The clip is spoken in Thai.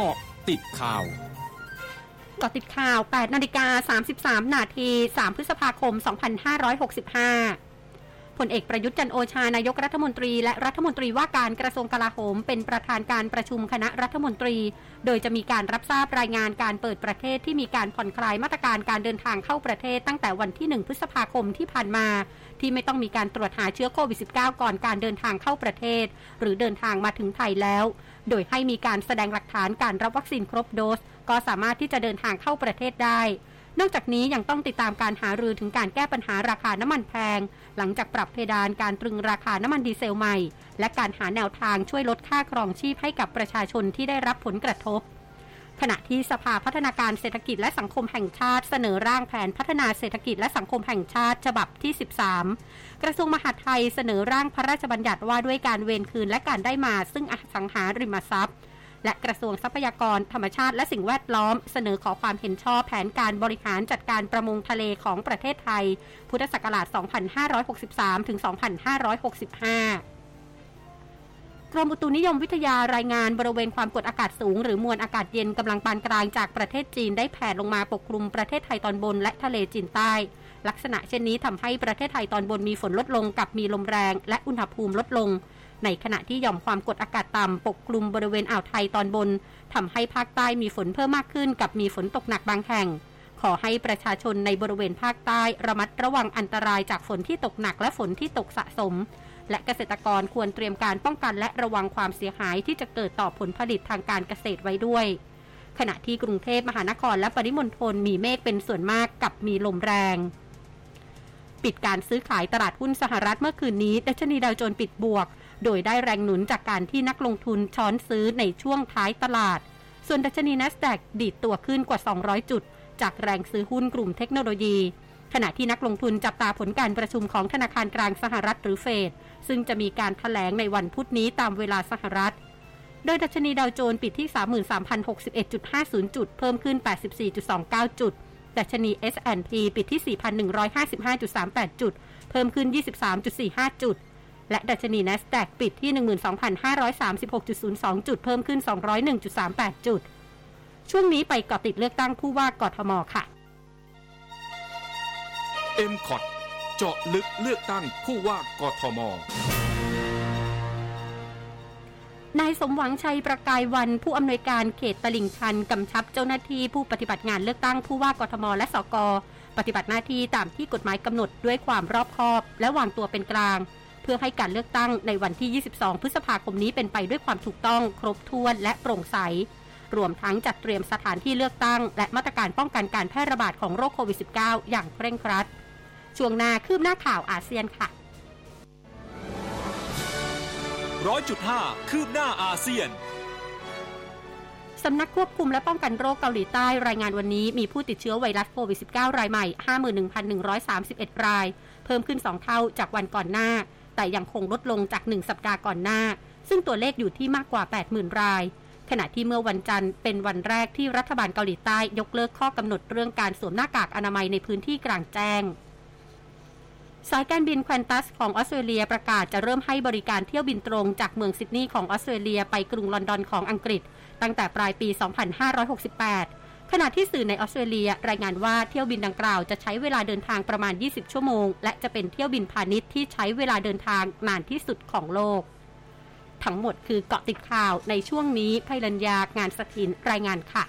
กาะติดข่าวกาะติดข่าว 8 นาฬิกา 33 นาที 3 พฤษภาคม 2565 ผลเอกประยุทธ์จันโอชานายกรัฐมนตรีและรัฐมนตรีว่าการกระทรวงกลาโหม เป็นประธานการประชุมคณะรัฐมนตรี โดยจะมีการรับทราบรายงานการเปิดประเทศที่มีการผ่อนคลายมาตรการการเดินทางเข้าประเทศตั้งแต่วันที่ 1 พฤษภาคมที่ผ่านมา ที่ไม่ต้องมีการตรวจหาเชื้อโควิด -19 ก่อนการเดินทางเข้าประเทศ หรือเดินทางมาถึงไทยแล้ว โดยให้มีการแสดงหลักฐานการรับวัคซีนครบโดส ก็สามารถที่จะเดินทางเข้าประเทศได้ นอกจากนี้ยังต้องติดตามการหารือถึงการแก้ปัญหาราคาน้ำมันแพง หลังจากปรับเพดานการตรึงราคาน้ำมันดีเซลใหม่ และการหาแนวทางช่วยลดค่าครองชีพให้กับประชาชนที่ได้รับผลกระทบ ขณะที่สภาพัฒนาการเศรษฐกิจและสังคมแห่งชาติเสนอร่างแผนพัฒนาเศรษฐกิจและสังคมแห่งชาติฉบับที่ 13 กระทรวงมหาดไทยเสนอร่างพระราชบัญญัติว่าด้วยการเวรคืนและการได้มาซึ่งอสังหาริมทรัพย์ และกระทรวงทรัพยากรธรรมชาติและสิ่งแวดล้อม เสนอขอความเห็นชอบแผนการบริหารจัดการประมงทะเลของประเทศไทย พุทธศักราช 2563 ถึง 2565กรมอุตุนิยมวิทยารายงานบริเวณความกดอากาศสูง หรือมวลอากาศเย็นกำลังปานกลางจากประเทศจีนได้แผ่ลงมาปกคลุมประเทศไทยตอนบนและทะเลจีนใต้ ลักษณะเช่นนี้ทำให้ประเทศไทยตอนบนมีฝนลดลงกับมีลมแรง และอุณหภูมิลดลง ในขณะที่หย่อมความกดอากาศต่ำปกคลุมบริเวณอ่าวไทยตอนบนทำให้ภาคใต้มีฝนเพิ่มมากขึ้น กับมีฝนตกหนักบางแห่ง ขอให้ประชาชนในบริเวณภาคใต้ระมัดระวังอันตรายจากฝนที่ตกหนักและฝนที่ตกสะสม และเกษตรกรควรเตรียมการป้องกันและระวังความเสียหายที่จะเกิดต่อผลผลิตทางการเกษตรไว้ด้วยขณะที่กรุงเทพมหานครและปริมณฑลมีเมฆเป็นส่วนมากกับมีลมแรง ปิดการซื้อขายตลาดหุ้นสหรัฐเมื่อคืนนี้ ดัชนีดาวโจนส์ปิดบวก โดยได้แรงหนุนจากการที่นักลงทุนช้อนซื้อในช่วงท้ายตลาด ส่วนดัชนี NASDAQ ดีดตัวขึ้นกว่า 200 จุด จากแรงซื้อหุ้นกลุ่มเทคโนโลยี ขณะที่นักลงทุนจับตาผลการประชุมของธนาคารกลางสหรัฐหรือเฟดซึ่งจะมีการถแถลงในวันพุธนี้ตามเวลาสหรัฐโดยดัชนีดาวโจนส์ปิดที่ 33,061.50 จุด เพิ่มขึ้น 84.29 จุด ดัชนี S&P ปิดที่ 4,155.38 จุด เพิ่มขึ้น 23.45 จุด และดัชนี NASDAQ ปิดที่ 12,536.02 จุด เพิ่มขึ้น 201.38 จุด ช่วงนี้ไปเกาะติดเลือกตั้งผู้ว่ากทมค่ะ m c o t เจาะลึกเลือกตั้งผู้ว่ากทม นายสมหวังชัยประกายวันผู้อำนวยการเขตตลิ่งชันกำชับเจ้าหน้าที่ผู้ปฏิบัติงานเลือกตั้งผู้ว่ากทมและสกปฏิบัติหน้าที่ตามที่กฎหมายกำหนดด้วยความรอบคอบ และวางตัวเป็นกลาง เพื่อให้การเลือกตั้งในวันที่ 22 พฤษภาคมนี้เป็นไปด้วยความถูกต้อง ครบถ้วนและโปร่งใส รวมทั้งจัดเตรียมสถานที่เลือกตั้ง และมาตรการป้องกันการแพร่ระบาดของโรคโควิด -19 อย่างเคร่งครัดช่วงหน้าคืบหน้าข่าวอาเซียนค่ะ ร้อยจุดห้าคืบหน้าอาเซียน สำนักควบคุมและป้องกันโรคเกาหลีใต้รายงานวันนี้มีผู้ติดเชื้อไวรัสโควิด -19 รายใหม่ 51,131 ราย เพิ่มขึ้น 2 เท่าจากวันก่อนหน้า แต่ยังคงลดลงจาก 1 สัปดาห์ก่อนหน้า ซึ่งตัวเลขอยู่ที่มากกว่า 80,000 ราย ขณะที่เมื่อวันจันทร์เป็นวันแรกที่รัฐบาลเกาหลีใต้ยกเลิกข้อกำหนดเรื่องการสวมหน้ากากอนามัยในพื้นที่กลางแจ้ง สายการบินควนตัสของออสเตรเลียประกาศจะเริ่มให้บริการเที่ยวบินตรงจากเมืองซิดนีย์ของออสเตรเลียไปกรุงลอนดอนของอังกฤษ ตั้งแต่ปลายปี 2568 ขณะที่สื่อในออสเตรเลียรายงานว่าเที่ยวบินดังกล่าวจะใช้เวลาเดินทางประมาณ 20 ชั่วโมง และจะเป็นเที่ยวบินพาณิชย์ที่ใช้เวลาเดินทางนานที่สุดของโลก ทั้งหมดคือเกาะติดข่าวในช่วงนี้ไพลัญญางานสถินรายงานค่ะ